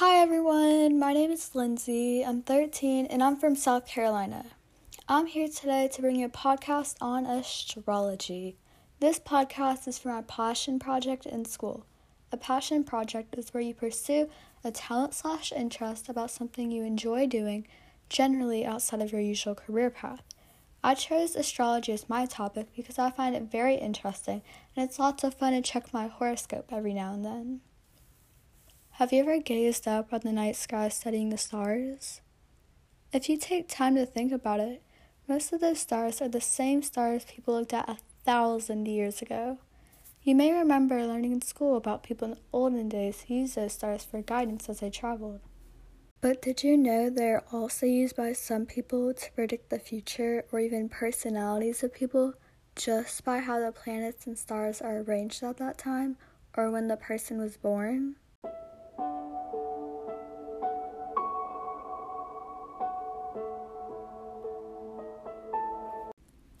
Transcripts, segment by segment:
Hi everyone, my name is Lindsay. I'm 13 and I'm from South Carolina. I'm here today to bring you a podcast on astrology. This podcast is for my passion project in school. A passion project is where you pursue a talent slash interest about something you enjoy doing, generally outside of your usual career path. I chose astrology as my topic because I find it very interesting and it's lots of fun to check my horoscope every now and then. Have you ever gazed up at the night sky studying the stars? If you take time to think about it, most of those stars are the same stars people looked at a thousand years ago. You may remember learning in school about people in the olden days who used those stars for guidance as they traveled. But did you know they're also used by some people to predict the future or even personalities of people just by how the planets and stars are arranged at that time or when the person was born?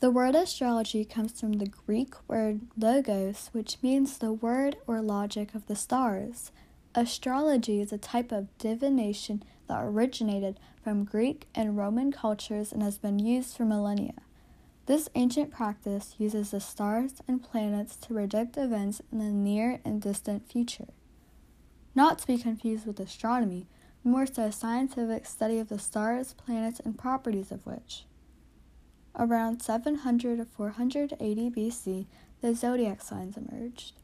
The word astrology comes from the Greek word logos, which means the word or logic of the stars. Astrology is a type of divination that originated from Greek and Roman cultures and has been used for millennia. This ancient practice uses the stars and planets to predict events in the near and distant future. Not to be confused with astronomy, more so a scientific study of the stars, planets, and properties of which. Around 700 to 480 BC, the zodiac signs emerged.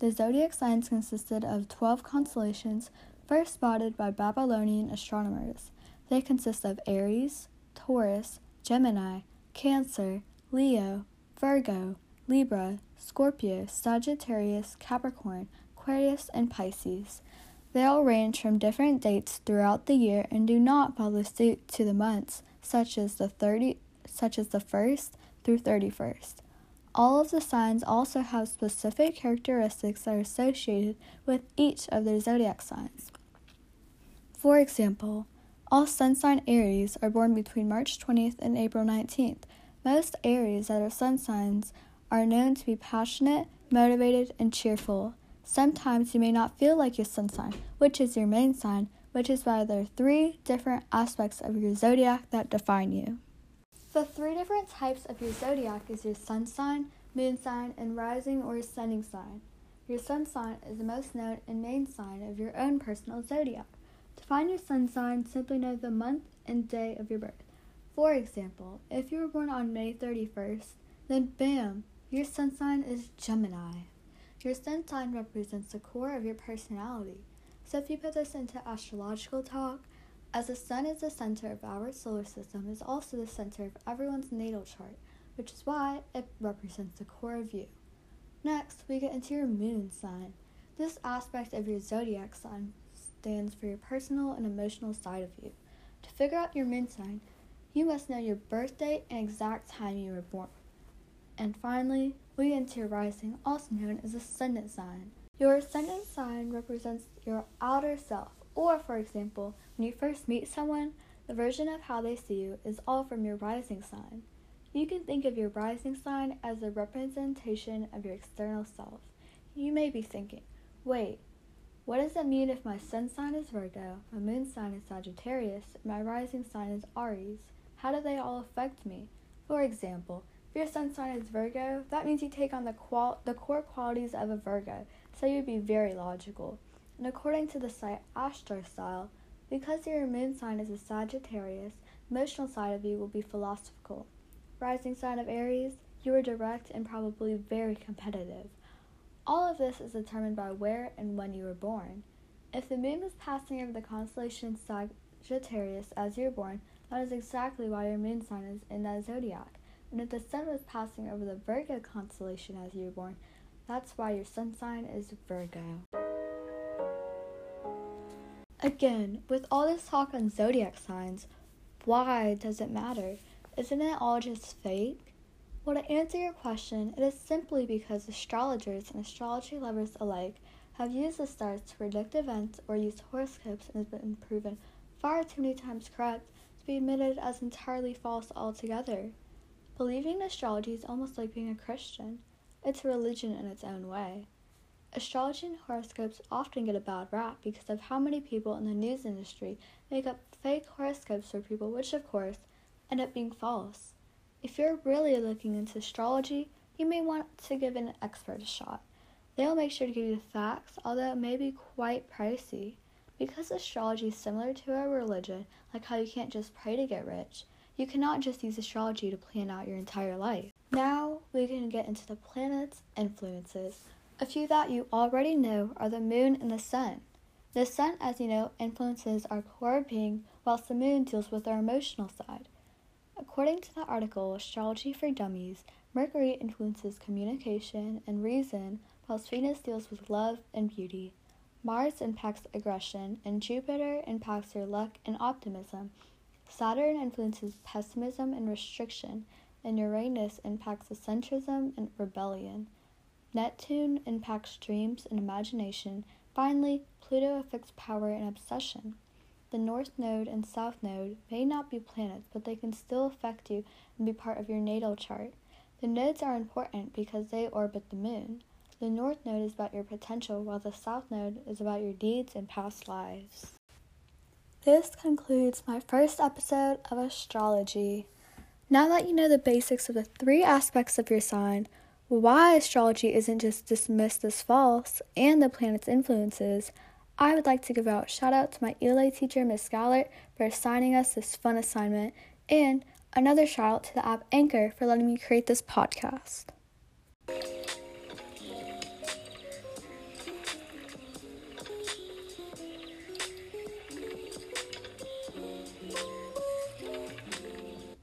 The zodiac signs consisted of 12 constellations first spotted by Babylonian astronomers. They consist of Aries, Taurus, Gemini, Cancer, Leo, Virgo, Libra, Scorpio, Sagittarius, Capricorn, Aquarius, and Pisces. They all range from different dates throughout the year and do not follow suit to the months, such as the 30 such as the 1st through 31st. All of the signs also have specific characteristics that are associated with each of their zodiac signs. For example, all sun sign Aries are born between March 20th and April 19th. Most Aries that are sun signs are known to be passionate, motivated, and cheerful. Sometimes you may not feel like your sun sign, which is your main sign, which is why there are three different aspects of your zodiac that define you. The three different types of your zodiac is your sun sign, moon sign, and rising or ascending sign. Your sun sign is the most known and main sign of your own personal zodiac. To find your sun sign, simply know the month and day of your birth. For example, if you were born on May 31st, then bam, your sun sign is Gemini. Your sun sign represents the core of your personality. So if you put this into astrological talk, as the sun is the center of our solar system, is also the center of everyone's natal chart, which is why it represents the core of you. Next, we get into your moon sign. This aspect of your zodiac sign stands for your personal and emotional side of you. To figure out your moon sign, you must know your birth date and exact time you were born. And finally, we get into your rising, also known as ascendant sign. Your ascendant sign represents your outer self, or, for example, when you first meet someone, the version of how they see you is all from your rising sign. You can think of your rising sign as a representation of your external self. You may be thinking, wait, what does it mean if my sun sign is Virgo, my moon sign is Sagittarius, and my rising sign is Aries? How do they all affect me? For example, if your sun sign is Virgo, that means you take on the, qual- the core qualities of a Virgo, so you'd be very logical. And according to the site Astrostyle, because your moon sign is a Sagittarius, emotional side of you will be philosophical. Rising sign of Aries, you are direct and probably very competitive. All of this is determined by where and when you were born. If the moon was passing over the constellation Sagittarius as you were born, that is exactly why your moon sign is in that zodiac. And if the sun was passing over the Virgo constellation as you were born, that's why your sun sign is Virgo. Again, with all this talk on zodiac signs, why does it matter? Isn't it all just fake? Well, to answer your question, it is simply because astrologers and astrology lovers alike have used the stars to predict events or use horoscopes and has been proven far too many times correct to be admitted as entirely false altogether. Believing in astrology is almost like being a Christian. It's a religion in its own way. Astrology and horoscopes often get a bad rap because of how many people in the news industry make up fake horoscopes for people, which of course end up being false. If you're really looking into astrology, you may want to give an expert a shot. They'll make sure to give you the facts, although it may be quite pricey. Because astrology is similar to a religion, like how you can't just pray to get rich, you cannot just use astrology to plan out your entire life. Now we can get into the planets' influences. A few that you already know are the moon and the sun. The sun, as you know, influences our core being, whilst the moon deals with our emotional side. According to the article Astrology for Dummies, Mercury influences communication and reason, whilst Venus deals with love and beauty. Mars impacts aggression, and Jupiter impacts your luck and optimism. Saturn influences pessimism and restriction, and Uranus impacts centrism and rebellion. Neptune impacts dreams and imagination. Finally, Pluto affects power and obsession. The North Node and South Node may not be planets, but they can still affect you and be part of your natal chart. The nodes are important because they orbit the moon. The North Node is about your potential, while the South Node is about your deeds and past lives. This concludes my first episode of astrology. Now that you know the basics of the three aspects of your sign, why astrology isn't just dismissed as false, and the planet's influences, I would like to give out shout out to my ELA teacher, Miss Gallert, for assigning us this fun assignment, and another shout out to the app Anchor for letting me create this podcast.